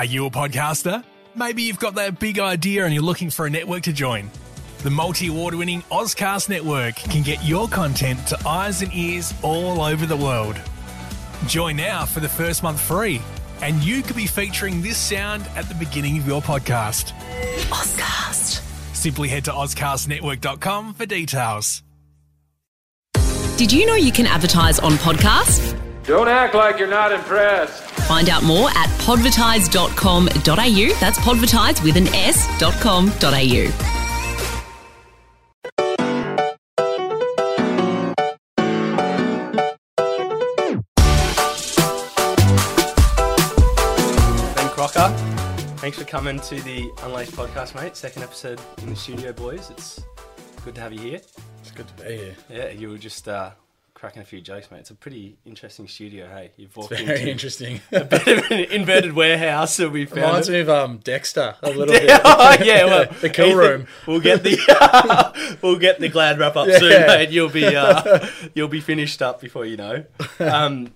Are you a podcaster? Maybe you've got that big idea and you're looking for a network to join. The multi award winning Ozcast Network can get your content to eyes and ears all over the world. Join now for the first month free, and you could be featuring this sound at the beginning of your podcast. Ozcast. Simply head to OzcastNetwork.com for details. Did you know you can advertise on podcasts? Don't act like you're not impressed. Find out more at podvertise.com.au. That's podvertise with an S.com.au. Ben Crocker, thanks for coming to the Unlaced podcast, mate. Second episode in the studio, boys. It's good to have you here. It's good to be here. Yeah, you were just uh, cracking a few jokes, mate. It's a pretty interesting studio, hey? You've walked Very into interesting. a bit of an inverted warehouse that we found. Reminds it. me of um, Dexter a little bit. oh, yeah, well, the cool Ethan, room. We'll get the we'll get the glad wrap up soon, mate. You'll be uh, you'll be finished up before you know. Um,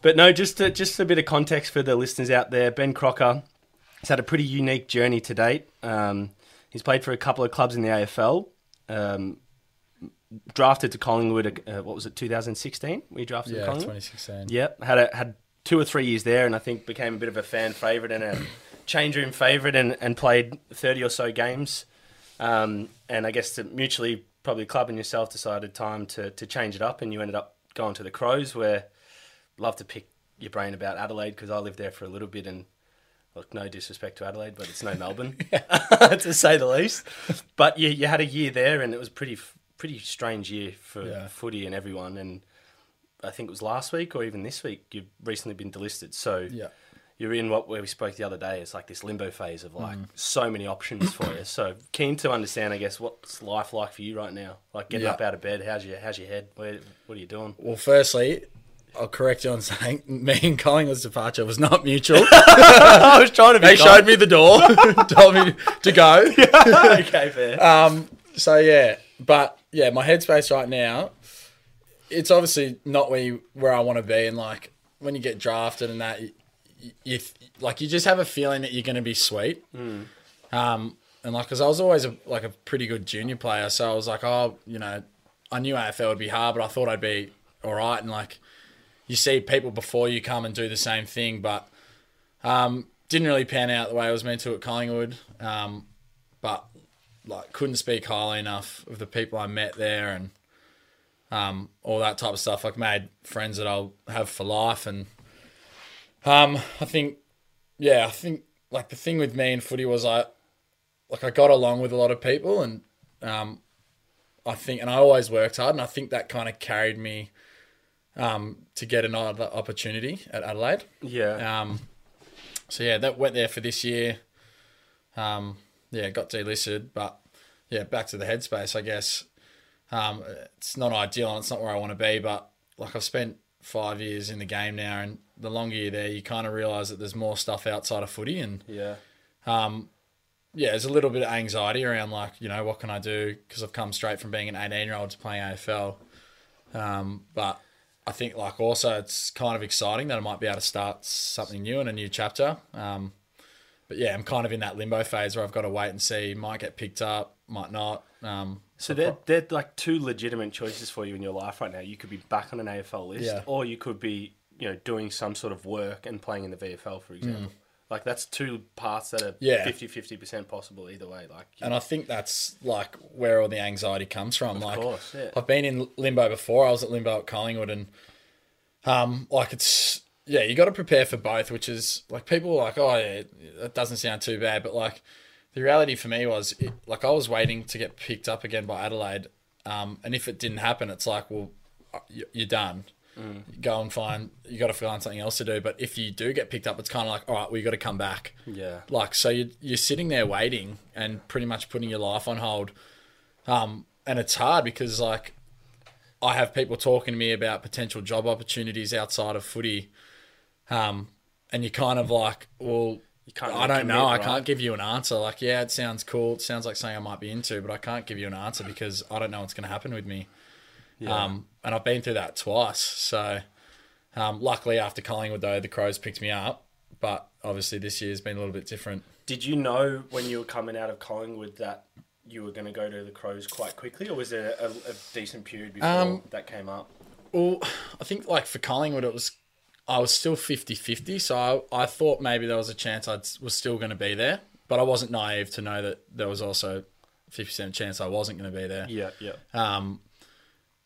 but no, just to, just a bit of context for the listeners out there. Ben Crocker has had a pretty unique journey to date. Um, he's played for a couple of clubs in the AFL. Um, drafted to Collingwood. Uh, what was it? 2016. We drafted to Yeah, Collingwood. 2016. Yep, had a, had two or three years there, and I think became a bit of a fan favourite and a change room favourite, and, and played thirty or so games. Um, and I guess to mutually, probably club and yourself decided time to to change it up, and you ended up going to the Crows, where love to pick your brain about Adelaide because I lived there for a little bit, and look, no disrespect to Adelaide, but it's no Melbourne, to say the least. But you you had a year there, and it was pretty pretty strange year for Yeah. footy and everyone, and. I think it was last week or even this week. You've recently been delisted, so Yeah. you're in what where we spoke the other day. It's like this limbo phase of Mm. like so many options for you. So keen to understand, I guess, what's life like for you right now? Like getting Yeah. up out of bed. How's your How's your head? Where, what are you doing? Well, firstly, I'll correct you on saying me and Collingwood's departure was not mutual. I was trying to be. they showed me the door, told me to go. okay, fair. Um, so yeah, but yeah, my headspace right now, it's obviously not where you, where I want to be, and like when you get drafted and that, you, you like you just have a feeling that you're going to be sweet. Um, and like, cause I was always a, like a pretty good junior player, so I was like, oh, you know, I knew AFL would be hard, but I thought I'd be all right. And like, you see people before you come and do the same thing, but um, didn't really pan out the way I was meant to at Collingwood. Um, but like couldn't speak highly enough of the people I met there and um, all that type of stuff. Like made friends that I'll have for life, and um, I think yeah, I think like the thing with me and footy was I like I got along with a lot of people, and um, I think and I always worked hard, and I think that kind of carried me um, to get another opportunity at Adelaide. yeah. Um, so yeah, that went there for this year. Um, yeah, got delisted, but yeah, back to the headspace. I guess um, it's not ideal and it's not where I want to be, but like I've spent five years in the game now, and the longer you're there, you kind of realize that there's more stuff outside of footy, and yeah. um, yeah, there's a little bit of anxiety around like you know what can I do because I've come straight from being an 18 year old to playing AFL, um, but I think like also it's kind of exciting that I might be able to start something new and a new chapter. Um, but yeah, I'm kind of in that limbo phase where I've got to wait and see. Might get picked up, might not. Um, So they're, they're like two legitimate choices for you in your life right now. You could be back on an AFL list, Yeah. or you could be, you know, doing some sort of work and playing in the VFL, for example. Like that's two paths that are Mm. Yeah. 50 50 percent possible either way. Like, and I think that's like where all the anxiety comes from. like course, yeah. I've been in limbo before. I was at limbo at Collingwood, and um, like it's yeah, you got to prepare for both. Which is like people are like, oh yeah, that doesn't sound too bad, but like the reality for me was it, like I was waiting to get picked up again by Adelaide, um, and if it didn't happen, it's like well, uh, you- you're done. Go and find you got to find something else to do. But if you do get picked up, it's kind of like all right, well, you got to come back. yeah. Like, so you, you're sitting there waiting and pretty much putting your life on hold. Um, and it's hard because, like, I have people talking to me about potential job opportunities outside of footy. Um, and you're kind of like, well, can't I don't know. commit, I can't give you an answer. Like, yeah, it sounds cool. It sounds like something I might be into, but I can't give you an answer because I don't know what's going to happen with me. Um, and I've been through that twice. So, um, luckily after Collingwood though, the Crows picked me up. but obviously this year's been a little bit different. Did you know when you were coming out of Collingwood that you were going to go to the Crows quite quickly, or was there a, a decent period before Um, that came up? Well, I think like for Collingwood, it was I was still 50-50, so I, I thought maybe there was a chance I was still going to be there, but I wasn't naive to know that there was also fifty percent chance I wasn't going to be there. Yeah, yeah. Um,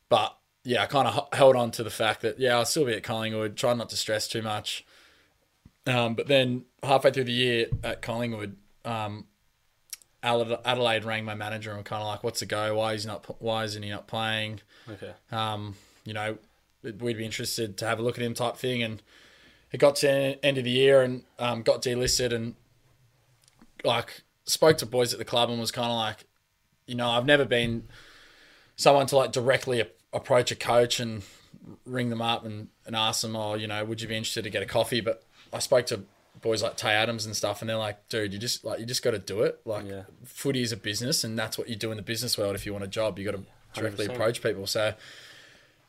but yeah, I kind of h- held on to the fact that yeah, I'll still be at Collingwood. Try not to stress too much. Um, but then halfway through the year at Collingwood, um, Adelaide rang my manager and kind of like, "What's the go? Why is he not? Why isn't he not playing? Okay. Um, you know, we'd be interested to have a look at him, type thing." And it got to end of the year and um, got delisted and like spoke to boys at the club and was kind of like, you know, I've never been someone to like directly a- approach a coach and ring them up and, and ask them, oh, you know, would you be interested to get a coffee? But I spoke to boys like Tay Adams and stuff, and they're like, dude, you just like you just got to do it. Like, Yeah. footy is a business, and that's what you do in the business world. If you want a job, you got to directly 100%. approach people. So.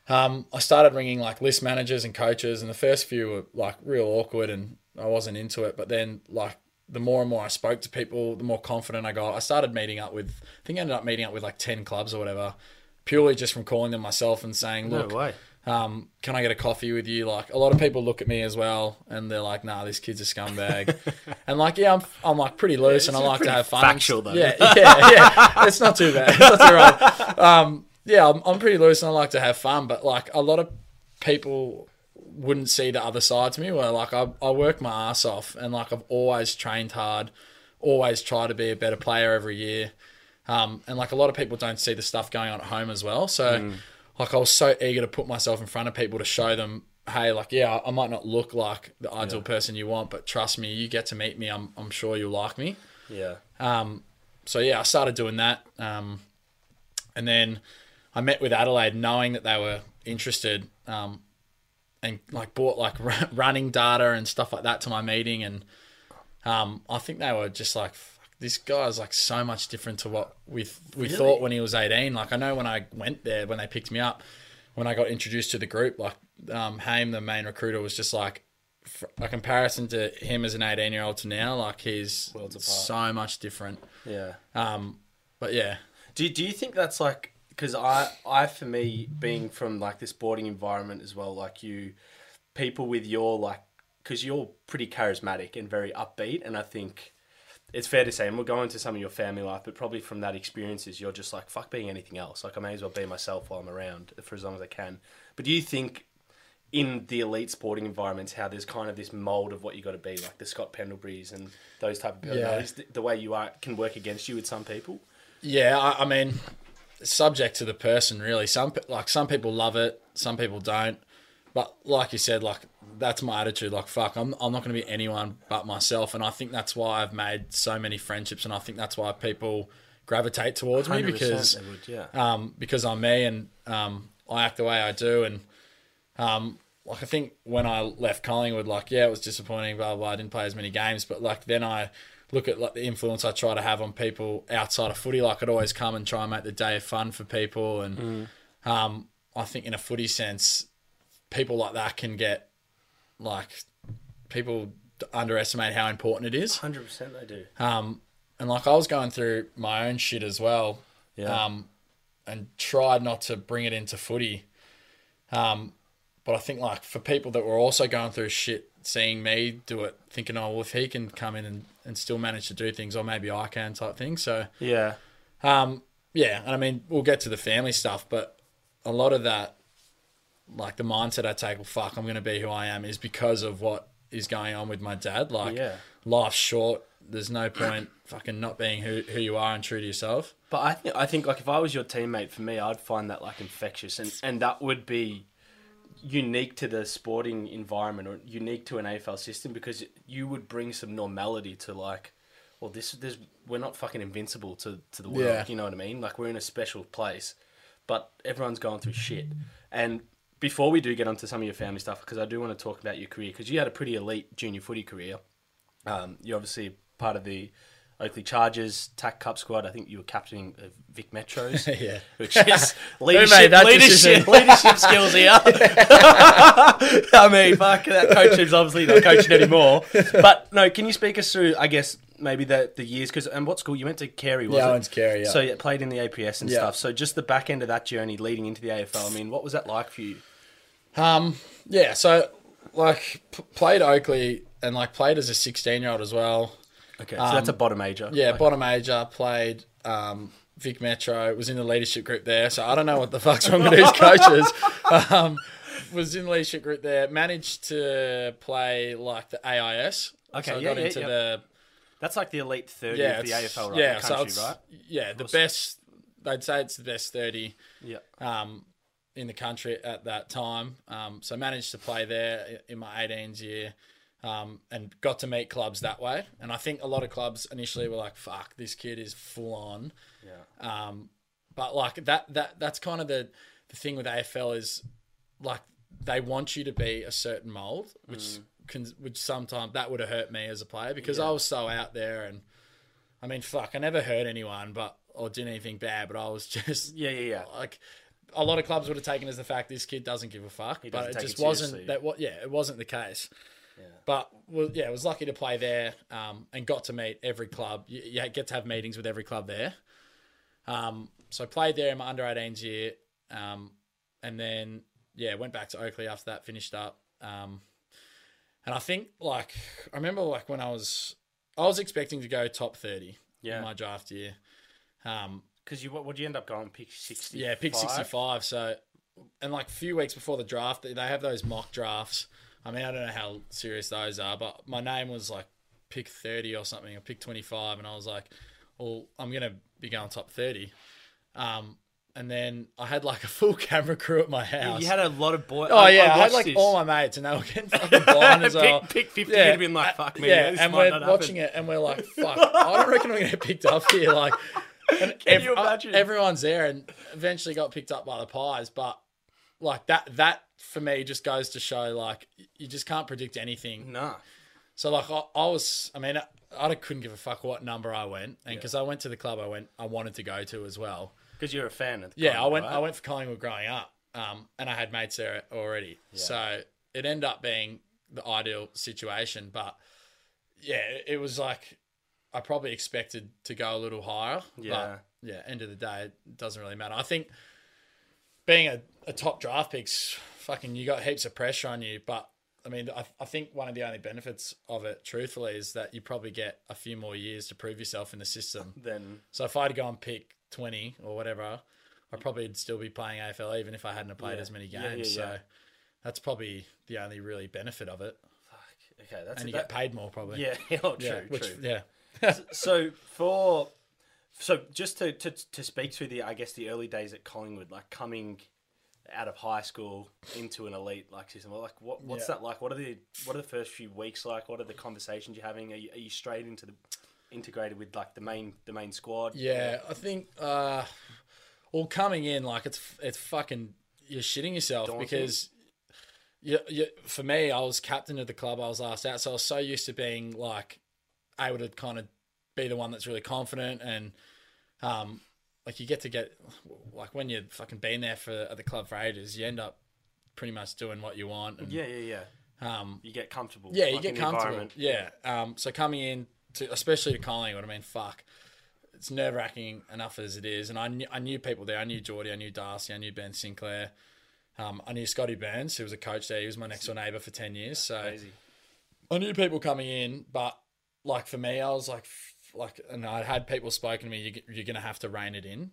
Um, I started ringing like list managers and coaches, and the first few were like real awkward, and I wasn't into it. But then, like the more and more I spoke to people, the more confident I got. I started meeting up with, I think I ended up meeting up with like ten clubs or whatever, purely just from calling them myself and saying, "Look, way. um, can I get a coffee with you?" Like a lot of people look at me as well, and they're like, "Nah, this kid's a scumbag," and like, yeah, I'm, I'm like pretty loose, and I like to have fun. factual, though. Yeah, yeah, yeah. it's not too bad. It's not too right. Um, yeah, I'm, I'm pretty loose, and I like to have fun, but like a lot of people wouldn't see the other side to me where like I, I work my ass off and like I've always trained hard, always try to be a better player every year. Um, and like a lot of people don't see the stuff going on at home as well. So like I was so eager to put myself in front of people to show them, hey, like yeah, I might not look like the ideal person you want, but trust me, you get to meet me, I'm I'm sure you'll like me. Yeah. Um, so yeah, I started doing that, um, and then I met with Adelaide, knowing that they were interested, um, and like bought like running data and stuff like that to my meeting, and um, I think they were just like, "Fuck, this guy's like so much different to what we we thought when he was eighteen. Like I know when I went there when they picked me up, when I got introduced to the group, like um, Haim, the main recruiter, was just like. a comparison to him as an 18 year old to now, like he's so much different. Yeah. Um, but yeah, Do Do you think that's like because I I for me being from like the sporting environment as well, like you people with your like because you're pretty charismatic and very upbeat, and I think it's fair to say, and we'll go into some of your family life, but probably from that experiences, you're just like fuck being anything else. Like I may as well be myself while I'm around for as long as I can. But do you think? In the elite sporting environments, how there's kind of this mold of what you got to be, like the Scott Pendleburys and those type of the, the way you are can work against you with some people. yeah. I, I mean, subject to the person, really. Some like some people love it, some people don't. But like you said, like that's my attitude. Like fuck, I'm I'm not going to be anyone but myself, and I think that's why I've made so many friendships, and I think that's why people gravitate towards me because would, yeah. um, because I'm me and um, I act the way I do. And um, like I think when I left Collingwood, like yeah, it was disappointing. Blah blah. blah I didn't play as many games, but like then I look at like the influence I try to have on people outside of footy. Like I'd always come and try and make the day fun for people. And um, I think in a footy sense, people like that can get like people underestimate how important it is. Hundred percent, they do. Um, and like I was going through my own shit as well. Yeah. Um, and tried not to bring it into footy. Um, but I think like for people that were also going through shit, seeing me do it, thinking, oh, well, if he can come in and, and still manage to do things, or maybe I can type thing. So, Yeah, um, yeah, and I mean, we'll get to the family stuff, but a lot of that, like the mindset I take, well, fuck, I'm going to be who I am, is because of what is going on with my dad. Like, Yeah. life's short. There's no point fucking not being who, who you are and true to yourself. but I think I think like if I was your teammate, for me, I'd find that like infectious, and and that would be unique to the sporting environment or unique to an AFL system because you would bring some normality to like, well, this this we're not fucking invincible to to the world. Yeah. You know what I mean? Like we're in a special place, but everyone's going through shit. And before we do get onto some of your family stuff, because I do want to talk about your career, because you had a pretty elite junior footy career. Um, you're obviously part of the Oakleigh Chargers, TAC Cup squad. I think you were captaining uh, Vic Metros. Yeah. Which is leadership, leadership, leadership skills here. I mean, fuck, that coach is obviously not coaching anymore. But no, can you speak us through, I guess, maybe the, the years? Because and what school? You went to Carey, was Yeah, I it? went to Carey, yeah. So you played in the APS and Yeah. stuff. So just the back end of that journey leading into the AFL, I mean, what was that like for you? Um, yeah, so like p- played Oakleigh and like played as a 16 year old as well. Okay, so that's a bottom ager. Um, Yeah, Like, bottom ager, played um, Vic Metro, was in the leadership group there. So I don't know what the fuck's wrong with these coaches. Um, was in the leadership group there, managed to play like the AIS. Okay, so I yeah, got yeah, into yeah. the That's like the elite 30 yeah, of the AFL right, yeah, the so country, it's, right? Yeah, the best. They'd say it's the best 30 Yeah. um, in the country at that time. Um, so managed to play there in my 18s year um, and got to meet clubs that way. And I think a lot of clubs initially were like, "Fuck, this kid is full on." Yeah. Um, but like that that that's kind of the the thing with AFL is like they want you to be a certain mold, which can which sometimes that would have hurt me as a player because I was so out there and I mean fuck I never hurt anyone but or did anything bad but I was just Yeah, yeah, yeah. like a lot of clubs would have taken as the fact this kid doesn't give a fuck, but it just it wasn't that. What? Yeah, it wasn't the case. But well, yeah, I was lucky to play there um, and got to meet every club. You, you get to have meetings with every club there. Um, so I played there in my under 18s year, um, and then yeah, went back to Oakleigh after that. Finished up, um, and I think like I remember like when I was I was expecting to go top 30 Yeah. in my draft year. Um, Because you, what would you end up going? Pick 60? yeah, pick 65. So, and like a few weeks before the draft, they have those mock drafts. I mean, I don't know how serious those are, but my name was like pick 30 or something, or pick 25. And I was like, well, I'm going to be going top 30. Um, and then I had like a full camera crew at my house. You had a lot of boys. Oh yeah, I, had like all my mates, and they were getting fucking blind as well. Pick, pick 50 yeah. been like, fuck me. Yeah, this and we're watching it, and we're like, "Fuck!" I don't reckon I'm gonna get picked up here. Like, and Can you uh, imagine? everyone's there, and eventually got picked up by the pies. But like that, that for me just goes to show like you just can't predict anything. Nah. So like I, I was, I mean, I, I couldn't give a fuck what number I went, and because I went to the club I went, I wanted to go to as well. Because you're a fan of the Yeah, I went. right? I went for Collingwood growing up, um, and I had mates there already. So it ended up being the ideal situation. But yeah, it- it was like I probably expected to go a little higher. Yeah. But yeah. End of the day, it doesn't really matter. I think being a, a top draft pick's fucking you got heaps of pressure on you, but. I mean, I, I think one of the only benefits of it, truthfully, is that you probably get a few more years to prove yourself in the system. Then So if I had to go and pick 20 or whatever, I probably would still be playing AFL even if I hadn't played Yeah. as many games. yeah, yeah. So that's probably the only really benefit of it. Fuck. okay, that's And you that, get paid more probably. Yeah, oh, true, yeah. Which, true. yeah. so for so just to, to to speak to the I guess the early days at Collingwood, like coming out of high school into an elite like system, like what what's Yeah. that like? What are the what are the first few weeks like? What are the conversations you're having? Are you, are you straight into the integrated with like the main the main squad? Yeah, I think uh well coming in like it's it's fucking you're shitting yourself Daunting. because you, you, for me I was captain of the club I was last out so I was so used to being like able to kind of be the one that's really confident and um like you get to get like when you've fucking been there for at the club for ages you end up pretty much doing what you want and yeah, yeah, yeah. um You get comfortable. yeah, you like, get comfortable. Yeah. Um, so coming in to, especially to Collingwood, I mean, fuck, it's nerve wracking enough as it is. And I knew, I knew people there. I knew Geordie, I knew Darcy, I knew Ben Sinclair. Um, I knew Scotty Burns, who was a coach there. He was my next door neighbour for ten years. So Crazy. I knew people coming in, but like for me, I was like, like, and I had people spoken to me. You, you're gonna have to rein it in,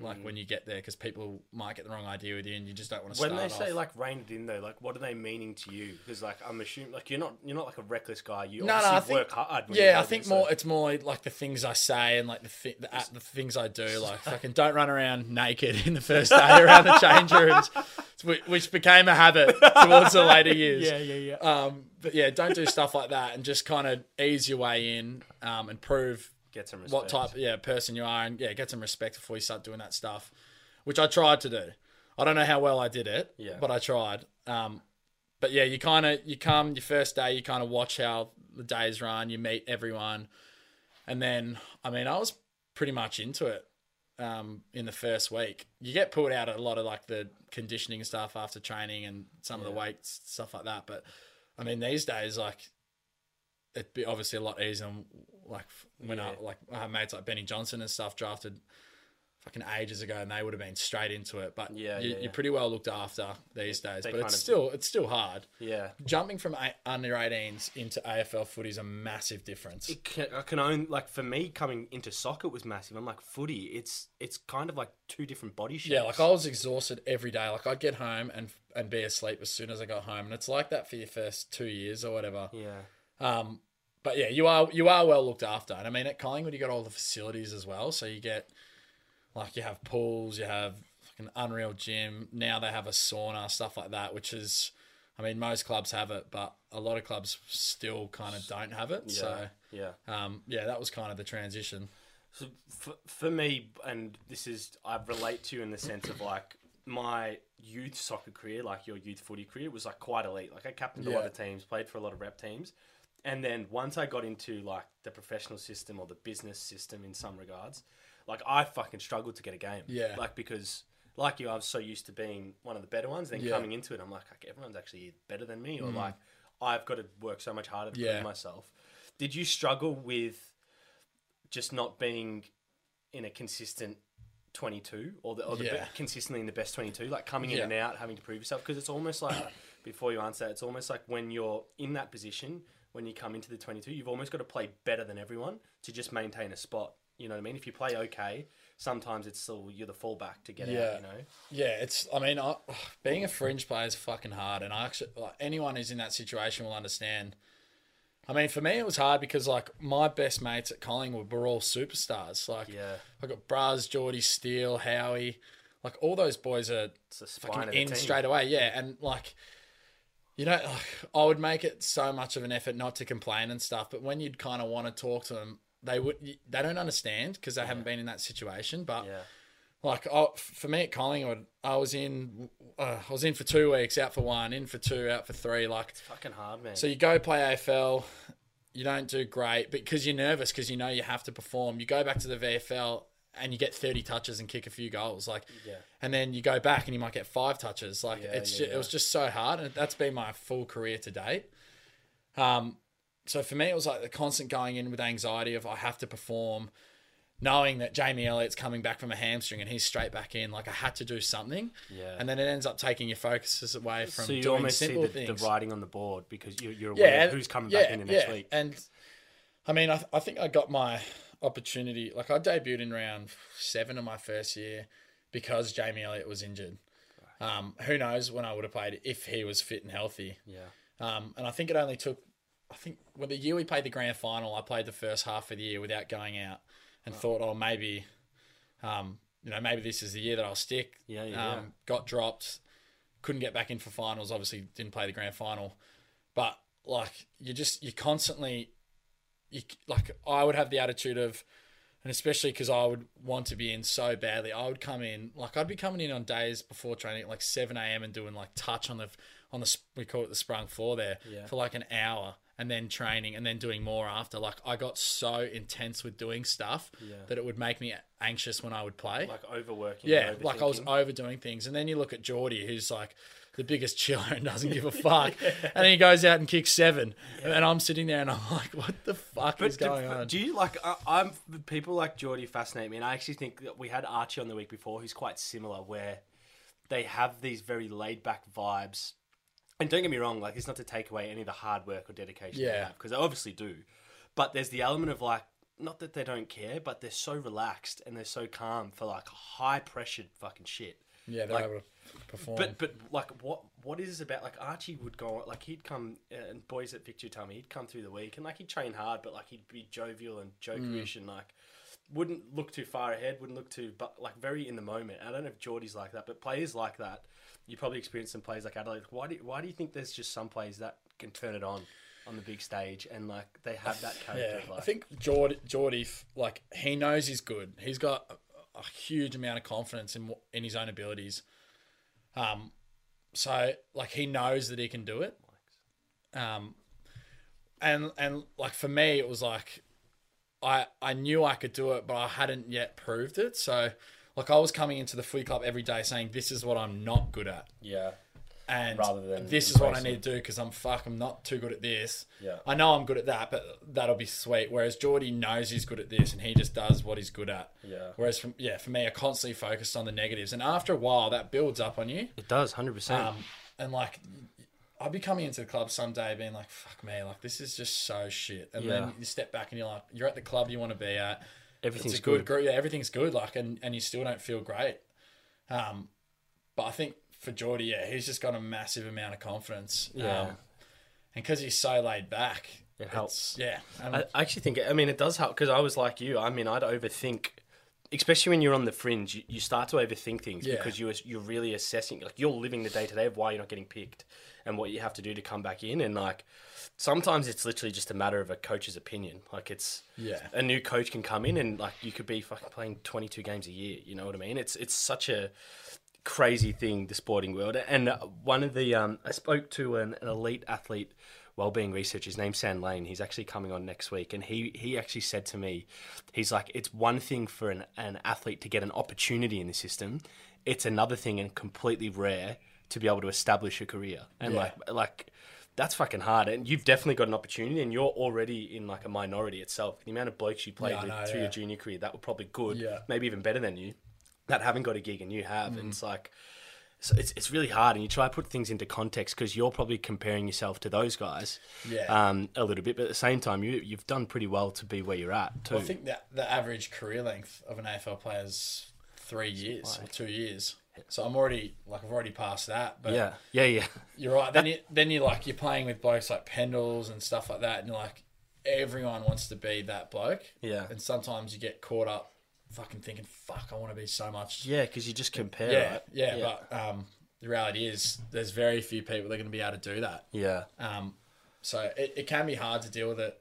like when you get there, because people might get the wrong idea with you, and you just don't want to. When they say off. like rein it in though, like what are they meaning to you? Because like I'm assuming like you're not you're not like a reckless guy. You No, no, obviously think- work hard. Yeah, I think so- more. It's more like the things I say and like the thi- the, the things I do. Like fucking don't run around naked in the first day around the change rooms, which, which became a habit towards the later years. Yeah, yeah, yeah. Um, but yeah, don't do stuff like that and just kind of ease your way in um, and prove Get some respect. what type yeah person you are and yeah get some respect before you start doing that stuff, which I tried to do. I don't know how well I did it, Yeah. but I tried. Um, but yeah, you kind of you come your first day, you kind of watch how the days run, you meet everyone, And then, I mean, I was pretty much into it um, in the first week. You get pulled out a lot of like the conditioning stuff after training and some of the weights stuff like that. But I mean, these days, like it'd be obviously a lot easier like when I like I have mates like Benny Johnson and stuff drafted fucking ages ago, and they would have been straight into it. But Yeah, you, yeah, yeah. you're pretty well looked after these days. they But it's still it's still hard. Yeah. Jumping from a- under 18s into AFL footy is a massive difference. It can, I can own like for me coming into soccer was massive. I'm like footy. It's it's kind of like two different body shapes. Yeah, like I was exhausted every day. Like I'd get home and and be asleep as soon as I got home, and it's like that for your first two years or whatever. yeah. Um, but yeah, you are you are well looked after, and I mean at Collingwood you got all the facilities as well. So you get like you have pools, you have an unreal gym. Now they have a sauna, stuff like that, which is, I mean, most clubs have it, but a lot of clubs still kind of don't have it. So yeah. um, yeah, that was kind of the transition. So for, for me, and this is I relate to you in the sense of like my youth soccer career, like your youth footy career, was like quite elite. Like I captained a lot of teams, played for a lot of rep teams, and then once I got into like the professional system or the business system in some regards, like I fucking struggled to get a game. Yeah. like because. Like you, I was so used to being one of the better ones. Then Yeah. coming into it, I'm like, like, everyone's actually better than me, or mm. like, I've got to work so much harder to Yeah. prove myself. Did you struggle with just not being in a consistent 22 or the, or the Yeah. be- consistently in the best 22 like coming in and out having to prove yourself because it's almost like before you answer that, it's almost like when you're in that position when you come into the 22 you've almost got to play better than everyone to just maintain a spot you know what I mean if you play okay sometimes it's still you're the fallback to get Yeah. out you know Yeah, it's. I mean, I, being a fringe player is fucking hard, and I actually like, anyone who's in that situation will understand. I mean, for me, it was hard because like my best mates at Collingwood were all superstars. Like, Yeah. I got Braz, Geordie, Steele, Howie, like all those boys are it's the spine fucking in team. straight away. Yeah, and like. You know, I would make it so much of an effort not to complain and stuff, but when you'd kind of want to talk to them, they would they don't understand because they haven't been in that situation. But yeah like oh, for me at Collingwood, I was in uh, I was in for two weeks, out for one, in for two, out for three. Like it's fucking hard man so, you go play AFL, you don't do great because you're nervous because you know you have to perform. You go back to the VFL and you get 30 touches and kick a few goals, like, Yeah. and then you go back and you might get five touches. Like Yeah, it's yeah, ju- it was just so hard, and that's been my full career to date. Um, so for me, it was like the constant going in with anxiety of I have to perform, knowing that Jamie Elliott's coming back from a hamstring and he's straight back in. Like I had to do something, Yeah. and then it ends up taking your focuses away from so you doing almost see simple the, things. the writing on the board because you, you're aware of who's coming back in the next yeah. week And I mean, I, I think I got my opportunity. Like I debuted in round seven of my first year because Jamie Elliott was injured. Um, who knows when I would have played if he was fit and healthy. yeah Um, and I think it only took, I think when the year we played the grand final, I played the first half of the year without going out and thought, oh, maybe, um, you know, maybe this is the year that I'll stick. Yeah, yeah, um, yeah. Got dropped, couldn't get back in for finals. Obviously, didn't play the grand final, but like you just you're constantly, you like I would have the attitude of. And especially because I would want to be in so badly, I would come in like I'd be coming in on days before training at like seven a.m. and doing like touch on the on the we call it the sprung floor there Yeah. for like an hour, and then training, and then doing more after. Like I got so intense with doing stuff Yeah. that it would make me anxious when I would play. like overworking yeah, like I was overdoing things, and then you look at Geordie, who's like the biggest chiller and doesn't give a fuck, and then he goes out and kicks seven, and I'm sitting there and I'm like, what the fuck is do, going on? do you like? I, I'm people like Geordie fascinate me, and I actually think that we had Archie on the week before, who's quite similar, where they have these very laid back vibes. And don't get me wrong, like it's not to take away any of the hard work or dedication they Yeah. have because they obviously do, but there's the element of like not that they don't care, but they're so relaxed and they're so calm for like high pressured fucking shit. Yeah, they're like- able to perform. But but like what what is this about? Like Archie would go like he'd come uh, and boys at Victor me he'd come through the week and like he'd train hard, but like he'd be jovial and jokerish and like wouldn't look too far ahead, wouldn't look too but like very in the moment. I don't know if Geordie's like that, but players like that, you probably experience some players like Adelaide. Why do why do you think there's just some players that can turn it on on the big stage and like they have that character? Yeah, like, I think Geordie, Geordie, like he knows he's good. He's got a, huge amount of confidence in in his own abilities. Um, so like he knows that he can do it. Um, and and like for me, it was like I I knew I could do it, but I hadn't yet proved it. So like I was coming into the footy club every day saying this is what I'm not good at. Yeah. And Rather than this is what I need to do because I'm fuck I'm not too good at this. Yeah. I know I'm good at that, but that'll be sweet. Whereas Geordie knows he's good at this and he just does what he's good at. Yeah. Whereas from yeah, for me I constantly focused on the negatives. And after a while that builds up on you. It does, hundred percent. Um, and like, I'd be coming into the club someday being like, fuck me, like this is just so shit. And Yeah. then you step back and you're like, you're at the club you want to be at. Everything's it's a good, good. group. Yeah, everything's good. Like, and, and you still don't feel great. Um, but I think for Geordie, yeah, he's just got a massive amount of confidence. Yeah. Um, and because he's so laid back, It helps. Yeah. Um, I I actually think, I mean, it does help because I was like you. I mean, I'd overthink, especially when you're on the fringe. You, you start to overthink things Yeah. because you're you're really assessing, like you're living the day to day of why you're not getting picked and what you have to do to come back in. And like sometimes it's literally just a matter of a coach's opinion. Like it's Yeah. a new coach can come in and like you could be fucking playing 22 games a year. You know what I mean? It's it's such a crazy thing the sporting world. And uh, one of the um i spoke to an, an elite athlete wellbeing researcher his name's sam lane. He's actually coming on next week. And he he actually said to me he's like it's one thing for an, an athlete to get an opportunity in the system. It's another thing and completely rare to be able to establish a career. And Yeah. like like that's fucking hard. And you've definitely got an opportunity and you're already in like a minority itself. The amount of blokes you played Yeah, with know, through yeah. your junior career that were probably good Yeah. maybe even better than you that haven't got a gig and you have. Mm. And it's like, so it's, it's really hard. And you try to put things into context because you're probably comparing yourself to those guys Yeah. um, a little bit. But at the same time, you, you've done pretty well to be where you're at, too. I think that the average career length of an AFL player is three years or two years. So I'm already like I've already passed that. But yeah, yeah, yeah. You're right. Then you then you like you're playing with blokes like Pendles and stuff like that, and you're like everyone wants to be that bloke. Yeah. And sometimes you get caught up, fucking thinking, "Fuck, I want to be so much." Yeah, because you just compare, yeah, right? yeah, But um, the reality is, there's very few people that are going to be able to do that. yeah, Um, so it, it can be hard to deal with it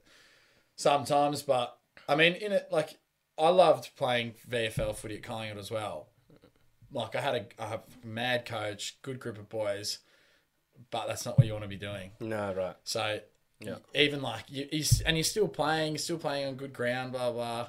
sometimes, but I mean, in it, like, I loved playing VFL footy at Collingwood as well. Like, I had a, I a mad coach, good group of boys, but that's not what you want to be doing. no, right. So, Yeah. even like, you, he's, and you're still playing, you're still playing on good ground, blah, blah,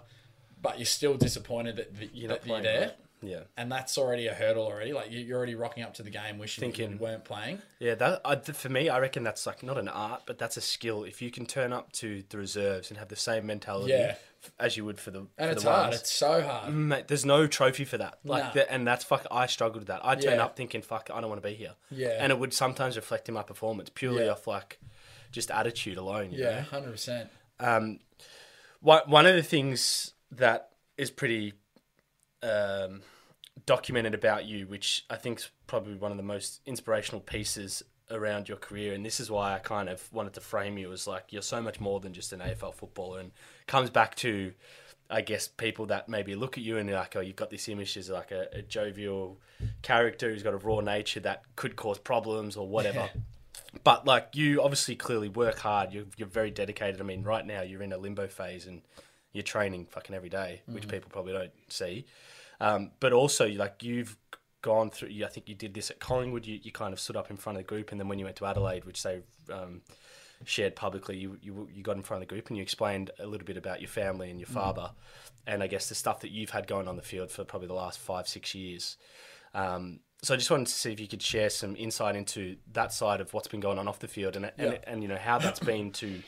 but you're still disappointed that, that You're that you're there. right. Yeah. And that's already a hurdle already. Like, you- you're already rocking up to the game wishing Thinking- you weren't playing. Yeah, that I, for me, I reckon that's like not an art, but that's a skill. If you can turn up to the reserves and have the same mentality Yeah. as you would for the And for it's the hard. ones. It's so hard. Mate, there's no trophy for that. Like, Nah. the, and that's fuck. I struggled with that. I turn Yeah. up thinking, "Fuck, I don't want to be here." Yeah. and it would sometimes reflect in my performance purely Yeah. off like just attitude alone. You Yeah, know? hundred percent. Um, one one of the things that is pretty um, documented about you, which I think is probably one of the most inspirational pieces around your career, and this is why I kind of wanted to frame you as like you're so much more than just an AFL footballer, and comes back to. I guess people that maybe look at you and they're like, oh, you've got this image as like a, a jovial character who's got a raw nature that could cause problems or whatever. but like you obviously clearly work hard. You're you're very dedicated. I mean, right now you're in a limbo phase and you're training fucking every day, which people probably don't see. Um, but also, like you've gone through. I think you did this at Collingwood. You, you kind of stood up in front of the group, and then when you went to Adelaide, which they um, shared publicly, you, you you got in front of the group and you explained a little bit about your family and your father, and I guess the stuff that you've had going on the field for probably the last five six years. Um, so I just wanted to see if you could share some insight into that side of what's been going on off the field and and, Yeah. and you know how that's been to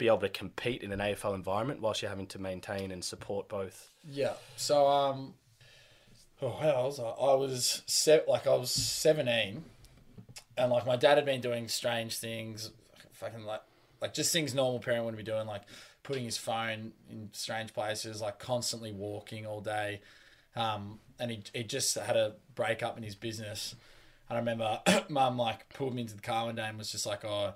be able to compete in an AFL environment whilst you're having to maintain and support both. Yeah. So um, oh, how was I? I was se- like I was seventeen, and like my dad had been doing strange things, fucking like like just things normal parent wouldn't be doing, like putting his phone in strange places, like constantly walking all day. Um, and he he just had a break up in his business. And I remember mum like pulled me into the car one day and was just like, "Oh,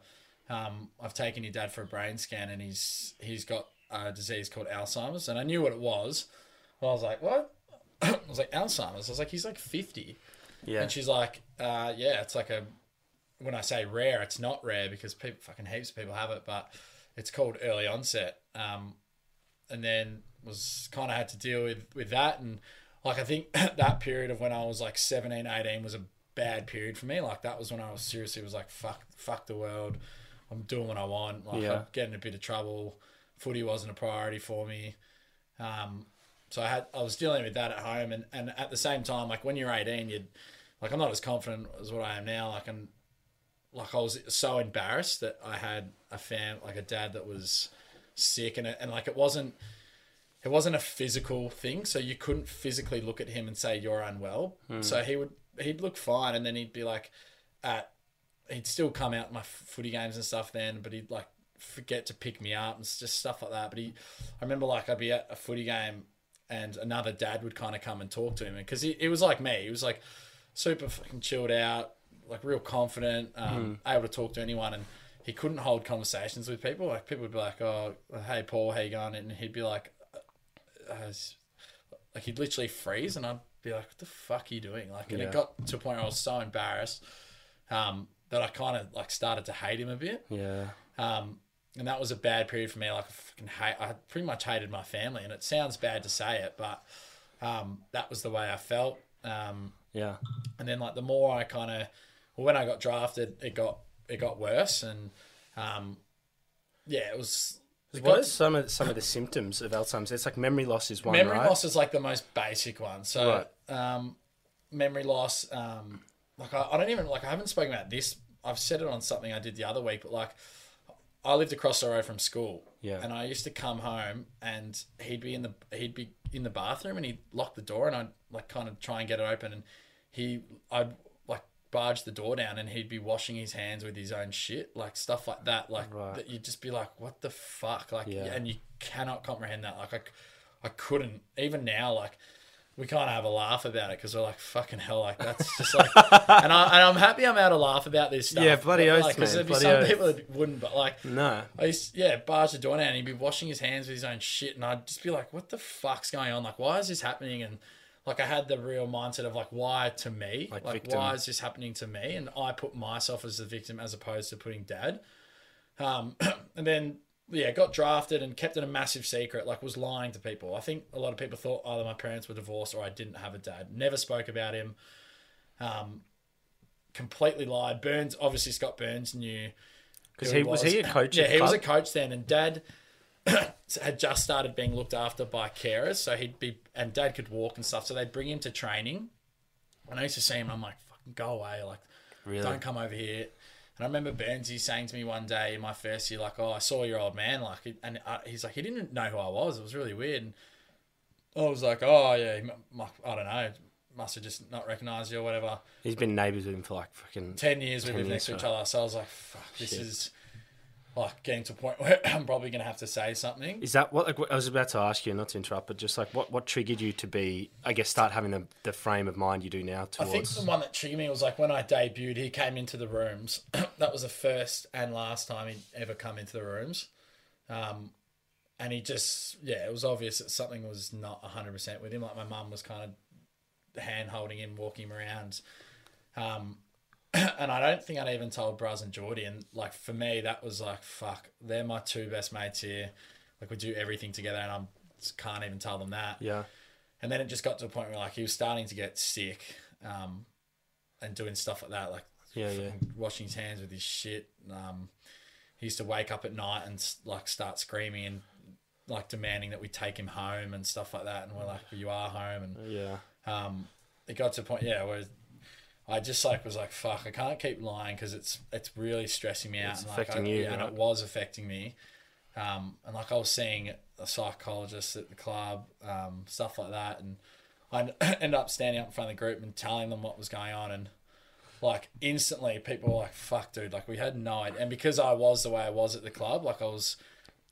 um, I've taken your dad for a brain scan and he's he's got a disease called Alzheimer's." And I knew what it was. And I was like, "What?" I was like, "Alzheimer's." I was like, "He's like 50." Yeah, And she's like, uh, "Yeah, it's like a." When I say rare, it's not rare because people fucking heaps of people have it, but it's called early onset. Um, and then was kind of had to deal with with that and like I think that period of when I was like 17 18 was a bad period for me like that was when I was seriously was like fuck fuck the world I'm doing what I want like Yeah. I'm getting a bit of trouble footy wasn't a priority for me. Um, so I had I was dealing with that at home, and, and at the same time, like when you're 18, you'd like I'm not as confident as what I am now. Like and like I was so embarrassed that I had a fam like a dad that was sick, and it, and like it wasn't it wasn't a physical thing, so you couldn't physically look at him and say you're unwell. So he would he'd look fine, and then he'd be like at he'd still come out my footy games and stuff then, but he'd like forget to pick me up and just stuff like that. But he, I remember like I'd be at a footy game and another dad would kind of come and talk to him because he, he was like me. He was like super fucking chilled out, like real confident, um, able to talk to anyone, and he couldn't hold conversations with people. Like people would be like, "Oh, hey Paul, how you going?" And he'd be like, uh, s- like he'd literally freeze, and I'd be like, "What the fuck are you doing?" Like, and Yeah. it got to a point where I was so embarrassed um, that I kind of like started to hate him a bit. Yeah. Um, and that was a bad period for me. Like I fucking hate, I pretty much hated my family, and it sounds bad to say it, but um, that was the way I felt. Um, Yeah. and then like the more I kind of, well, when I got drafted, it got it got worse, and um, yeah, it was. it What got- are some of some of the symptoms of Alzheimer's? It's like memory loss is one, memory right? loss is like the most basic one. So, um, memory loss, um, like I, I don't even like I haven't spoken about this. I've said it on something I did the other week, but like I lived across the road from school, Yeah. and I used to come home and he'd be in the he'd be in the bathroom and he'd lock the door and I'd like kind of try and get it open and he I'd like barge the door down and he'd be washing his hands with his own shit like stuff like that like Right. that you'd just be like what the fuck like Yeah. and you cannot comprehend that like I couldn't even now like we kind of have a laugh about it because we're like fucking hell like that's just like and, I, and I'm happy I'm out to laugh about this stuff Yeah, bloody oath, like, 'cause man, there'd be some oath. people that wouldn't but like No. I used, yeah, bars the door down and he'd be washing his hands with his own shit, and I'd just be like, "What the fuck's going on? Like, why is this happening?" And like, I had the real mindset of like, "Why to me? Like Like, why is this happening to me?" And I put myself as the victim as opposed to putting dad. Um, and then yeah, got drafted and kept it a massive secret. Like, was lying to people. I think a lot of people thought either my parents were divorced or I didn't have a dad. Never spoke about him. Um, completely lied. Burns, obviously, Scott Burns knew Because he was he a coach? yeah, he was a coach then, and Dad had just started being looked after by carers, so he'd be and Dad could walk and stuff, so they'd bring him to training. And I used to see him, I'm like, fucking go away, like, Really? don't come over here. And I remember Burnsy saying to me one day in my first year, like, "Oh, I saw your old man," like, and uh, he's like, he didn't know who I was. It was really weird. And I was like, "Oh yeah, he mu- mu- I don't know, must have just not recognised you or whatever." He's been neighbours with him for like fucking. ten years we 10 lived next to each other. So I was like, fuck, this is like getting to a point where I'm probably gonna have to say something. Is that what like, I was about to ask you? Not to interrupt, but just like what what triggered you to be? I guess start having the, the frame of mind you do now I think the one that triggered me was like when I debuted, he came into the rooms. that was the first and last time he'd ever come into the rooms. Um, and he just, yeah, it was obvious that something was not 100% with him. Like my mum was kind of hand holding him, walking him around. Um, and I don't think I'd even told Braz and Geordie. And like for me, that was like, fuck, they're my two best mates here. Like we do everything together, and I can't even tell them that. yeah, And then it just got to a point where like he was starting to get sick, um, and doing stuff like that, like Yeah, yeah. washing his hands with his shit. Um, he used to wake up at night and like start screaming and like demanding that we take him home and stuff like that. And we're like, well, "You are home." And yeah, um, it got to a point, yeah, where I just like was like, "Fuck, I can't keep lying because it's it's really stressing me out." It's and, like, affecting I- you, and right? it was affecting me. Um, and like I was seeing a psychologist at the club, um, stuff like that, and I ended up standing up in front of the group and telling them what was going on, and like instantly people were like, "Fuck, dude!" Like we had no idea, and because I was the way I was at the club, like I was,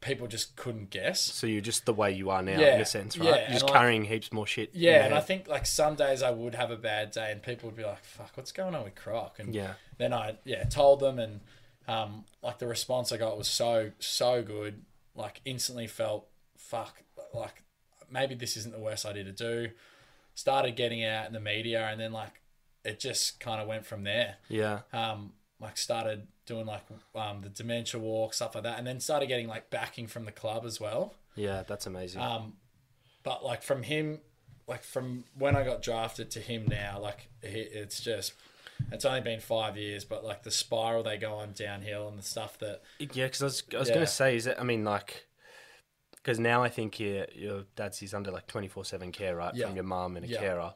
people just couldn't guess. So you're just the way you are now, Yeah, in a sense, right? yeah, You're just and, like- carrying heaps more shit. Yeah, and I think like some days I would have a bad day, and people would be like, "Fuck, what's going on with Croc?" And Yeah. then I yeah told them, and um, like the response I got was so so good. Like instantly felt, "Fuck, like maybe this isn't the worst idea to do." Started getting out in the media, and then like it just kind of went from there. yeah, Um, like started doing like um, the dementia walk stuff like that, and then started getting like backing from the club as well. yeah, that's amazing. Um, but like from him, like from when I got drafted to him now, like it's just it's only been five years, but like the spiral they go on downhill and the stuff that Yeah, because I was, I was Yeah. going to say, is that I mean, like, because now I think your your dad's he's under like twenty four seven care, right, Yeah. from your mum and a Yeah. carer.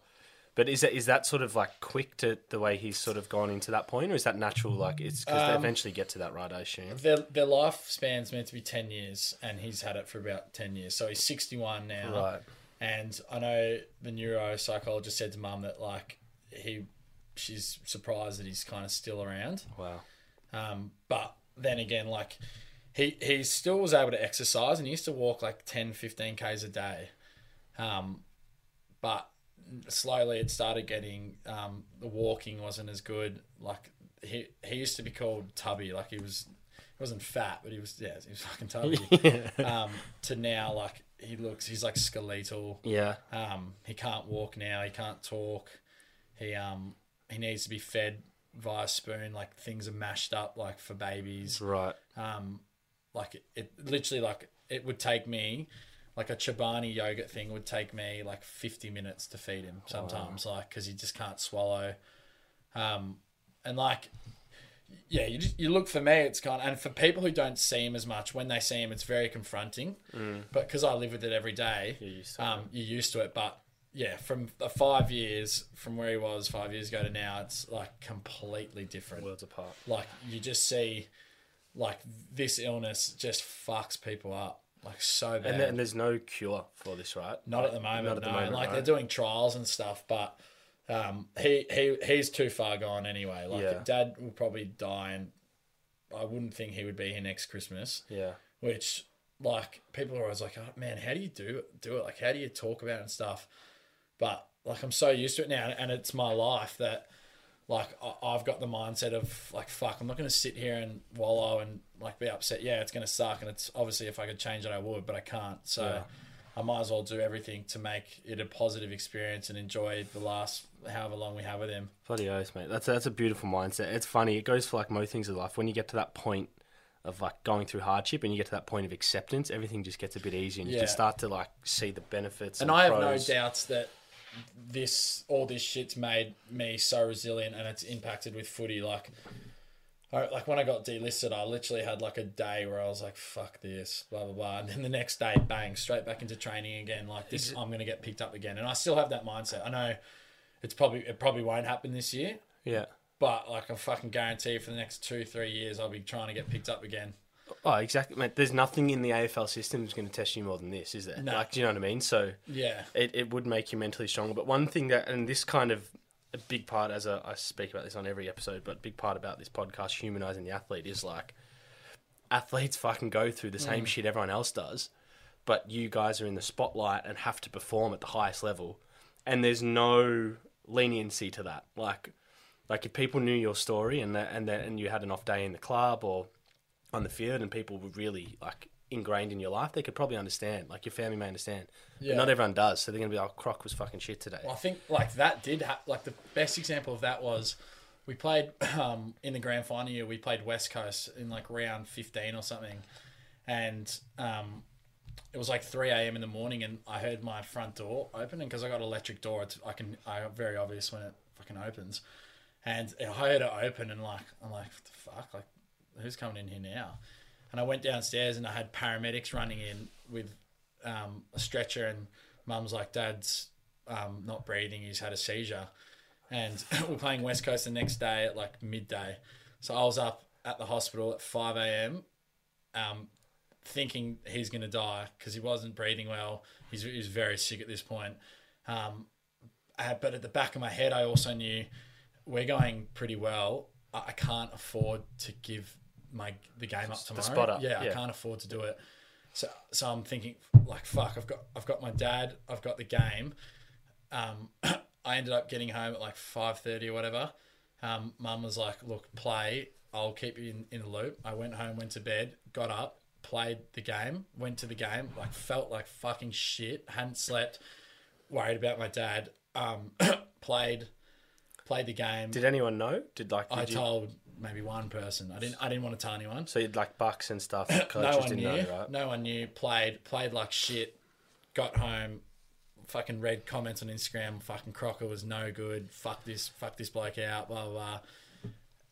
But is that is that sort of like quick to the way he's sort of gone into that point, or is that natural? Like it's because Um, they eventually get to that, right? I assume. Their their lifespan's meant to be ten years, and he's had it for about ten years. So he's sixty one now. Right. And I know the neuropsychologist said to mum that like he, she's surprised that he's kind of still around. Wow. Um, but then again, like he he still was able to exercise and he used to walk like 10, 15 k's a day. Um, but slowly it started getting um, the walking wasn't as good. Like he he used to be called Tubby. Like he was he wasn't fat, but he was yeah he was fucking Tubby. um, to now like he looks he's like skeletal. Yeah. Um, he can't walk now. He can't talk. He um he needs to be fed via spoon. Like things are mashed up like for babies. Right. Um, like it, it literally like it would take me like a Chobani yogurt thing would take me like 50 minutes to feed him sometimes like because he just can't swallow. Um and like yeah you, just, you look for me it's kind and for people who don't see him as much when they see him it's very confronting. But because i live with it every day You're used to it. um, you're used to it. But yeah from the five years from where he was five years ago to now it's like completely different. Worlds apart. like you just see like this illness just fucks people up like so bad And, and there's no cure for this, right? not at the moment Not at the no moment, like right? they're doing trials and stuff but um he he he's too far gone anyway like Yeah. dad will probably die and i wouldn't think he would be here next christmas Yeah. which like people are always like oh, man how do you do it do it like how do you talk about it and stuff but like i'm so used to it now and it's my life that like I- I've got the mindset of like fuck, I'm not going to sit here and wallow and like be upset. Yeah, it's going to suck, and it's obviously if I could change it, I would, but I can't. So Yeah. I might as well do everything to make it a positive experience and enjoy the last however long we have with him. Bloody oath, mate. That's that's a beautiful mindset. It's funny. It goes for like most things in life. When you get to that point of like going through hardship and you get to that point of acceptance, everything just gets a bit easier and you Yeah. can start to like see the benefits. And And, I have pros. no doubts that this all this shit's made me so resilient and it's impacted with footy. Like, I, like when I got delisted, I literally had like a day where I was like, "Fuck this," blah blah blah, and then the next day, bang, straight back into training again. Like this, I'm gonna get picked up again, and I still have that mindset. I know it's probably it probably won't happen this year, Yeah. but like I fucking guarantee you for the next two three years, I'll be trying to get picked up again. Oh, exactly, mate. There's nothing in the AFL system that's going to test you more than this, is there? No. Like, do you know what I mean? So Yeah, it, it would make you mentally stronger. But one thing that, and this kind of a big part, as a, I speak about this on every episode, but a big part about this podcast, humanizing the athlete, is like athletes fucking go through the same mm. shit everyone else does, but you guys are in the spotlight and have to perform at the highest level, and there's no leniency to that. Like, like if people knew your story and that, and that, and you had an off day in the club or on the field, and people were really like ingrained in your life, they could probably understand. Like your family may understand, Yeah. but not everyone does. So they're gonna be like, "Croc was fucking shit today." Well, I think like that did ha- like the best example of that was we played um, in the grand final year. We played West Coast in like round fifteen or something, and um, it was like three a.m. in the morning, and I heard my front door opening because I got an electric door, it's I can I very obvious when it fucking opens, and I heard it open, and like I'm like what the fuck, like who's coming in here now? And I went downstairs, and I had paramedics running in with um, a stretcher, and mum's like, Dad's um, not breathing, he's had a seizure. And we're playing West Coast the next day at like midday. So I was up at the hospital at 5 a.m. Um, thinking he's going to die because he wasn't breathing well. He's, he was very sick at this point. Um, uh, but at the back of my head, I also knew we're going pretty well. I, I can't afford to give my the game up tomorrow. spot up, Yeah, I can't afford to do it. So, so I'm thinking like, fuck, I've got, I've got my dad, I've got the game. Um, I ended up getting home at like five thirty or whatever. Um, Mum was like, "Look, play. I'll keep you in, in the loop." I went home, went to bed, got up, played the game, went to the game. Like, felt like fucking shit. Hadn't slept. Worried about my dad. Um, played, played the game. Did anyone know? Did like did I you, told maybe one person. I didn't. I didn't want to tell anyone. so you'd like bucks and stuff. no one didn't knew. know, right? No one knew. Played, played like shit. Got home. Fucking read comments on Instagram. Fucking Crocker was no good. Fuck this. Fuck this bloke out. Blah blah. blah.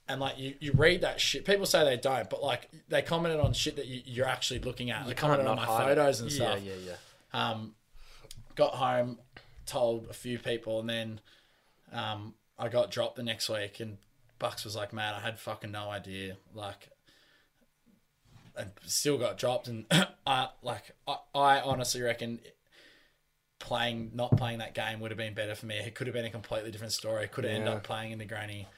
and like you, you read that shit. People say they don't, but like they commented on shit that you, you're actually looking at. They commented on my hide it. photos and stuff. yeah. Yeah, yeah, Um, got home, told a few people, and then um, I got dropped the next week. And Bucks was like, "Man, I had fucking no idea." Like, and still got dropped. And I like, I, I honestly reckon playing not playing that game would have been better for me. It could have been a completely different story. Could have ended up playing in the granny,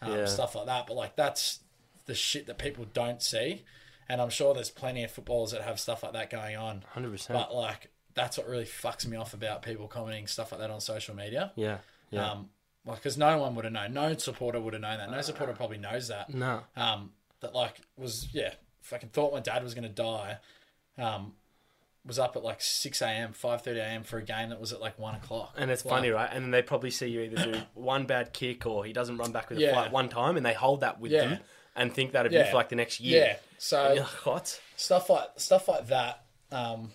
um, Yeah. stuff like that. But like, that's the shit that people don't see. And I'm sure there's plenty of footballers that have stuff like that going on. hundred percent. But like that's what really fucks me off about people commenting stuff like that on social media. Yeah, yeah. Um, like because no one would have known. No supporter would have known that. No supporter probably knows that. no, Um, that like was yeah. Fucking thought my dad was gonna die. Um, was up at like six a.m., five thirty a.m. for a game that was at like one o'clock. and it's Like, funny, right? And then they probably see you either do one bad kick or he doesn't run back with a Yeah. flight one time, and they hold that with Yeah. them and think that of you Yeah. for like the next year. Yeah. So like, what? stuff like stuff like that, um,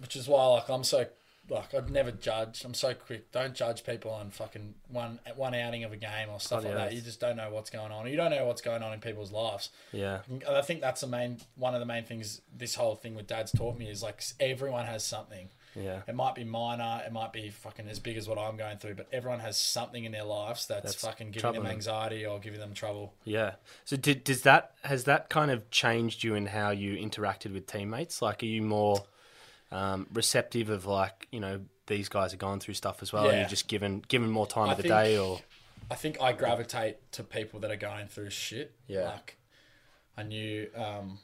which is why like I'm so like I'd never judge. I'm so quick. Don't judge people on fucking one one outing of a game or stuff Bloody like that. You just don't know what's going on. You don't know what's going on in people's lives. Yeah, And I think that's the main one of the main things this whole thing with dad's taught me is like everyone has something. yeah. It might be minor, it might be fucking as big as what I'm going through, but everyone has something in their lives that's, That's fucking giving troubling them them. anxiety or giving them trouble. Yeah. So did does that has that kind of changed you in how you interacted with teammates? Like, are you more um, receptive of like you know these guys are going through stuff as well, and you're just given given more time I of the think- day, or I think I gravitate to people that are going through shit. Yeah. Like I knew um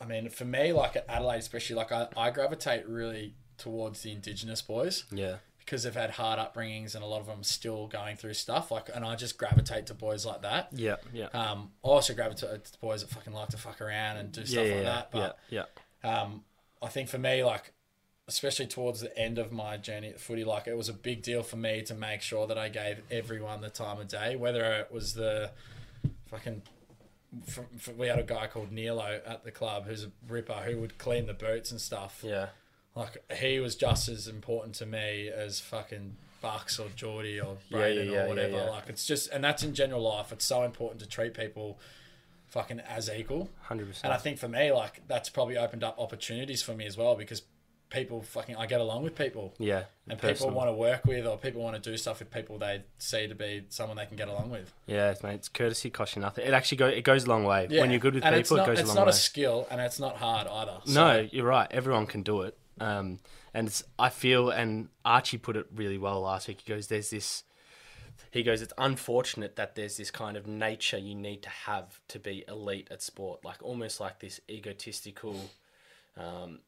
I mean for me like at Adelaide especially like I, I gravitate really towards the indigenous boys yeah, because they've had hard upbringings and a lot of them still going through stuff like and I just gravitate to boys like that. yeah, yeah, Um I also gravitate to boys that fucking like to fuck around and do yeah, stuff yeah, like yeah, that. But yeah, yeah. um, I think for me, like, especially towards the end of my journey at footy, like, it was a big deal for me to make sure that I gave everyone the time of day, whether it was the fucking. we had a guy called Nilo at the club who's a ripper who would clean the boots and stuff. yeah. Like, he was just as important to me as fucking Bucks or Geordie or Braden yeah, yeah, or whatever. Like, it's just, and that's in general life. It's so important to treat people fucking as equal. 100%. And I think for me, like that's probably opened up opportunities for me as well because people fucking I get along with people. Yeah, And personal. people want to work with or people want to do stuff with people they see to be someone they can get along with. Yeah, it's, mate. It's courtesy costs you nothing. It actually go. It goes a long way when you're good with and people. it's not, it goes a long not a skill and it's not hard either. So, No, you're right. Everyone can do it. Um, and it's, I feel, and Archie put it really well last week. He goes, "There's this." He goes, "It's unfortunate that there's this kind of nature you need to have to be elite at sport, like almost like this egotistical, um,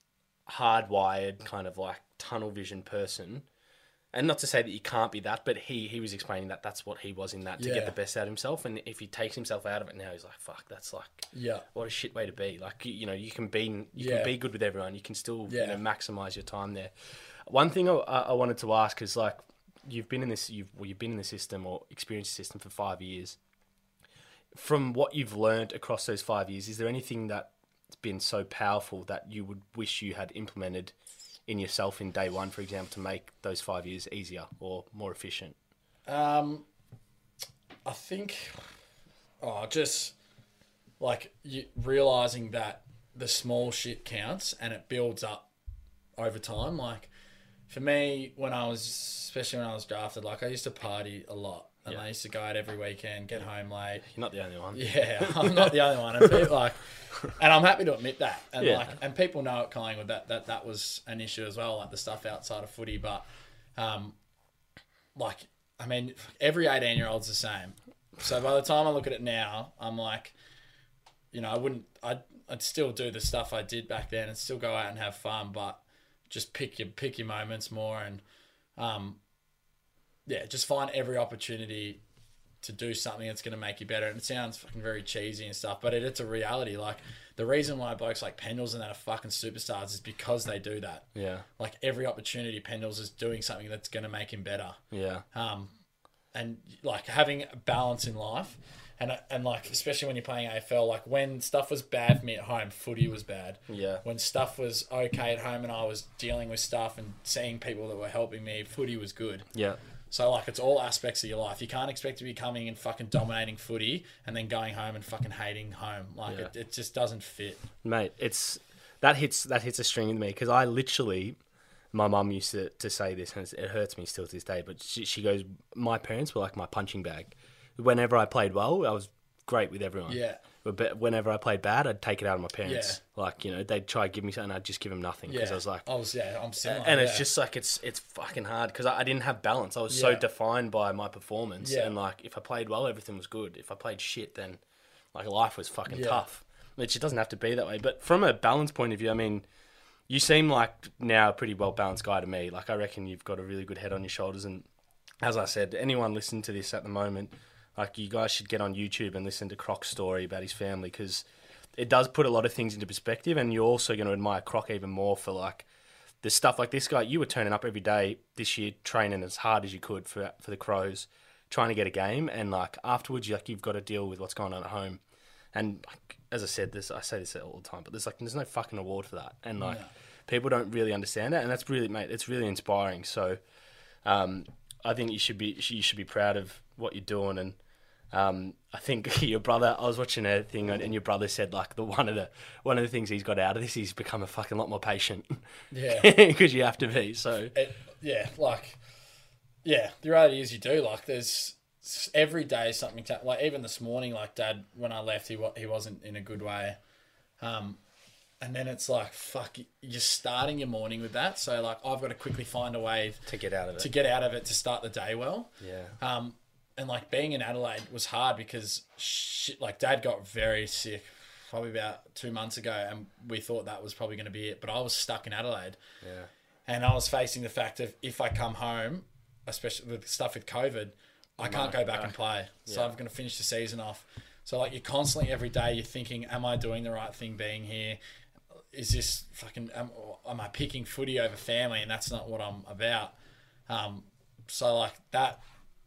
hardwired kind of like tunnel vision person." And not to say that you can't be that, but he he was explaining that that's what he was in that to Yeah. get the best out of himself. And if he takes himself out of it now, he's like, "Fuck, that's like Yeah. what a shit way to be. Like you, you know, you can be you Yeah. can be good with everyone. You can still Yeah. you know maximize your time there. One thing I, I wanted to ask is like you've been in this you've well, you've been in the system or experienced the system for five years. From what you've learned across those five years, is there anything that's been so powerful that you would wish you had implemented in yourself in day one, for example, to make those five years easier or more efficient? Um, I think, oh, just like you realizing that the small shit counts and it builds up over time. Like for me, when I was, especially when I was drafted, like I used to party a lot and I used to go out every weekend, get home late. You're not the only one. Yeah, I'm not the only one, and people, like, and I'm happy to admit that, and Yeah. like, and people know at Collingwood that that that was an issue as well, like the stuff outside of footy, but, um, like, I mean, every 18 year old's the same. So by the time I look at it now, I'm like, you know, I wouldn't, I'd, I'd still do the stuff I did back then and still go out and have fun, but just pick your pick your moments more and, um, yeah, just find every opportunity to do something that's going to make you better. And it sounds fucking very cheesy and stuff, but it, it's a reality. Like the reason why blokes like Pendles and that are fucking superstars is because they do that. Yeah, Like every opportunity, Pendles is doing something that's going to make him better. yeah, Um, and like having a balance in life. And, uh, and like especially when you're playing AFL, like when stuff was bad for me at home, footy was bad. yeah, When stuff was okay at home and I was dealing with stuff and seeing people that were helping me, footy was good. yeah, So like it's all aspects of your life. You can't expect to be coming and fucking dominating footy and then going home and fucking hating home. Like Yeah. it, it just doesn't fit. mate. It's that hits that hits a string in me because I literally, my mum used to, to say this and it hurts me still to this day. But she, she goes, my parents were like my punching bag. Whenever I played well, I was great with everyone. Yeah. But whenever I played bad, I'd take it out on my parents. Yeah. Like you know, they'd try to give me something, I'd just give them nothing because Yeah. I was like, I was yeah, I'm similar. and it's just like it's it's fucking hard because I, I didn't have balance. I was so defined by my performance, Yeah. and like if I played well, everything was good. If I played shit, then like life was fucking Yeah. tough. Which it doesn't have to be that way. But from a balance point of view, I mean, you seem like now a pretty well balanced guy to me. Like I reckon you've got a really good head on your shoulders, and as I said, anyone listening to this at the moment, like you guys should get on YouTube and listen to Croc's story about his family because it does put a lot of things into perspective, and you're also going to admire Croc even more for like the stuff like this guy. You were turning up every day this year, training as hard as you could for for the Crows, trying to get a game, and like afterwards, you like you've got to deal with what's going on at home, and like, as I said, this I say this all the time, but there's like there's no fucking award for that, and like people don't really understand that, and that's really mate, it's really inspiring. So um, I think you should be you should be proud of what you're doing, and um, I think your brother. I was watching a thing, and your brother said like the one of the one of the things he's got out of this, he's become a fucking lot more patient. Yeah. because you have to be. So it, yeah, like, yeah, the reality is you do. Like, there's every day something. Ta- like, even this morning, like, Dad, when I left, he he wasn't in a good way. Um, and then it's like, fuck, you're starting your morning with that. So, like, I've got to quickly find a way to get out of it, to get out of it to start the day well. yeah, Um, and like being in Adelaide was hard because shit, like Dad got very sick probably about two months ago, and we thought that was probably going to be it. But I was stuck in Adelaide, yeah, and I was facing the fact of if I come home, especially with stuff with COVID, I can't go back and play. So I'm going to finish the season off. So like you're constantly every day you're thinking, am I doing the right thing being here? Is this fucking am, am I picking footy over family? And that's not what I'm about. Um, so like that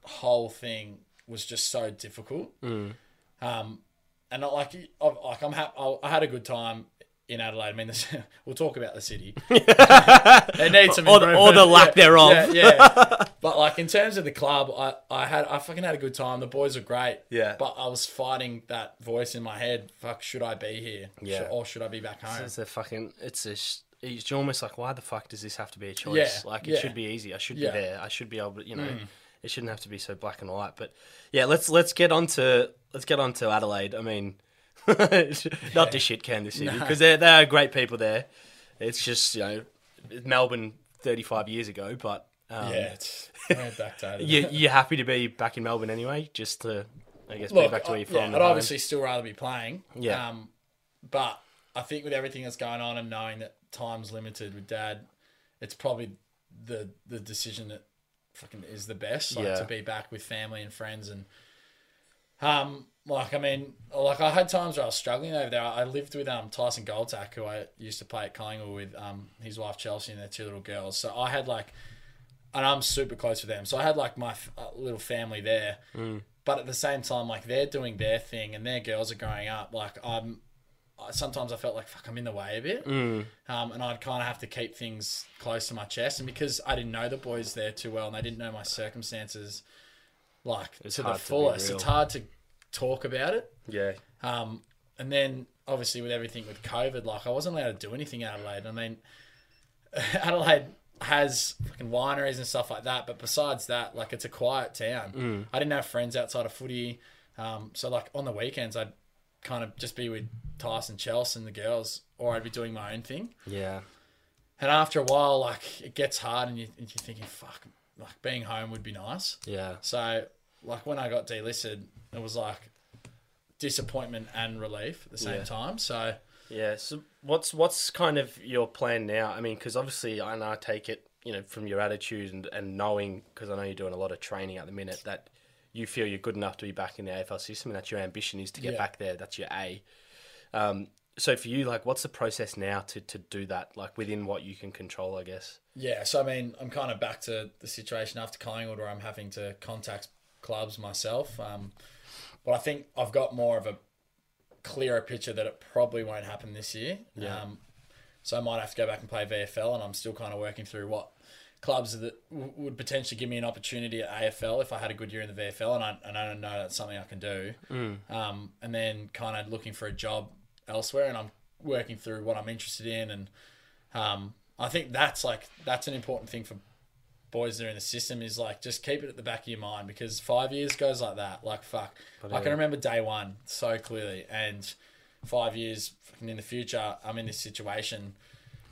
whole thing was just so difficult. Um, and not like I- like I'm ha- I I had a good time in Adelaide. I mean, this, we'll talk about the city. it needs some Or or the lack Yeah, thereof. Yeah, yeah. but like in terms of the club, I, I had I fucking had a good time. The boys were great. Yeah. But I was fighting that voice in my head. Fuck, should I be here? Yeah. Should- or should I be back home? it's a fucking it's a. It's almost like why the fuck does this have to be a choice? Yeah, like it yeah. should be easy. I should. Mm. be there. I should be able to. You know, it shouldn't have to be so black and white. But yeah, let's let's get on to let's get on to Adelaide. I mean, not to shit can the city because they they are great people there. It's just you know Melbourne thirty five years ago, but um, yeah, it's back to you you happy to be back in Melbourne anyway? Just to I guess be back to where you're from. yeah, I'd home. obviously still rather be playing. Yeah. Um, but I think with everything that's going on and knowing that time's limited with Dad, it's probably the the decision that fucking is the best. Like Yeah. to be back with family and friends and um like I mean like I had times where I was struggling over there. I lived with um Tyson Goldsack who I used to play at Collingwood with um his wife Chelsea and their two little girls. So I had like and I'm super close with them. So I had like my f- uh, little family there. But at the same time, like they're doing their thing and their girls are growing up. Like I'm, sometimes I felt like fuck, I'm in the way a bit, um, and I'd kind of have to keep things close to my chest. And because I didn't know the boys there too well and they didn't know my circumstances, like to the hard to fullest, it's hard to talk about it. yeah. Um, and then obviously with everything with COVID, like I wasn't allowed to do anything in Adelaide. I mean, Adelaide has fucking wineries and stuff like that, but besides that, like it's a quiet town. Mm. I didn't have friends outside of footy, um, so like on the weekends I'd kind of just be with Tyson, Chelsea, and the girls, or I'd be doing my own thing. Yeah. And after a while, like it gets hard, and, you, and you're thinking, fuck, like being home would be nice. Yeah. So, like when I got delisted, it was like disappointment and relief at the same Yeah. time. So, Yeah. So what's what's kind of your plan now? I mean, because obviously, I know I take it, you know, from your attitude and, and knowing, because I know you're doing a lot of training at the minute, that you feel you're good enough to be back in the AFL system, and that's your ambition is to get Yeah. back there. That's your A. Um, so for you, like, what's the process now to to do that, like within what you can control, I guess. yeah. So I mean, I'm kind of back to the situation after Collingwood where I'm having to contact clubs myself. Um, but I think I've got more of a clearer picture that it probably won't happen this year. Yeah. Um, so I might have to go back and play VFL, and I'm still kind of working through what clubs that w- would potentially give me an opportunity at AFL if I had a good year in the VFL, and I and I know that's something I can do. Um, and then kind of looking for a job elsewhere, and I'm working through what I'm interested in, and um, I think that's like that's an important thing for boys that are in the system is like just keep it at the back of your mind because five years goes like that. Like fuck, I can remember day one so clearly, and five years in the future, I'm in this situation,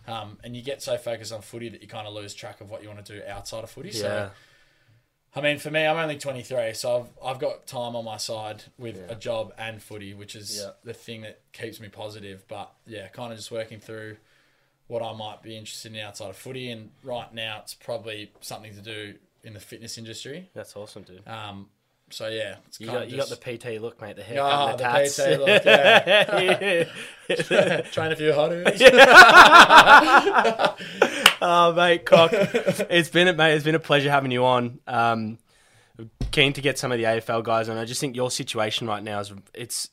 um, and you get so focused on footy that you kind of lose track of what you want to do outside of footy. Yeah. So, I mean, for me, I'm only 23, so I've I've got time on my side with a job and footy, which is Yeah. the thing that keeps me positive. But yeah, kind of just working through what I might be interested in outside of footy, and right now it's probably something to do in the fitness industry. That's awesome, dude. Um, so yeah, it's You got, you got the PT look, mate. The haircut Ah, and the, the tats. PT look, yeah. Train a few hotties. oh, mate, cock. it's been a mate. It's been a pleasure having you on. Um, keen to get some of the AFL guys on. I just think your situation right now is it's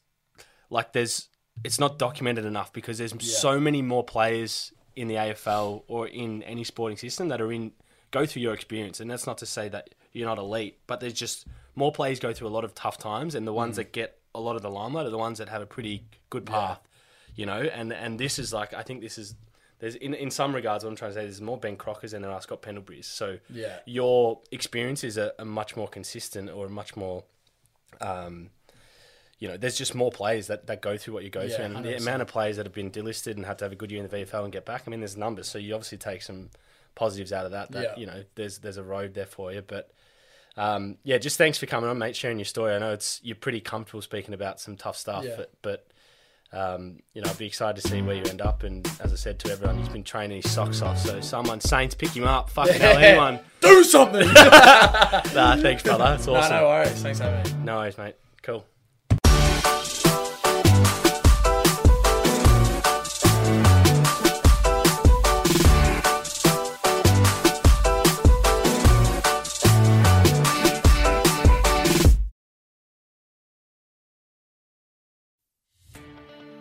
like there's it's not documented enough because there's so many more players in the AFL or in any sporting system that are in go through your experience, and that's not to say that you're not elite, but there's just more players go through a lot of tough times, and the ones that get a lot of the limelight are the ones that have a pretty good path, you know. And and this is like I think this is there's in in some regards what I'm trying to say there's more Ben Crockers than there are Scott Pendlebury's. So Yeah. your experiences are, are much more consistent or much more. Um, you know, there's just more players that, that go through what you go Yeah, through, and the 100%. amount of players that have been delisted and have to have a good year in the VFL and get back. I mean, there's numbers, so you obviously take some positives out of that. That Yeah. you know, there's there's a road there for you. But um, yeah, just thanks for coming on, mate, sharing your story. I know it's you're pretty comfortable speaking about some tough stuff, Yeah. but, but um, you know, I'd be excited to see where you end up. And as I said to everyone, he's been training his socks off. So someone, Saints, pick him up. Fucking hell, anyone. Do something. Nah, thanks, brother. That's awesome. no worries. Thanks me. no worries, mate. Cool.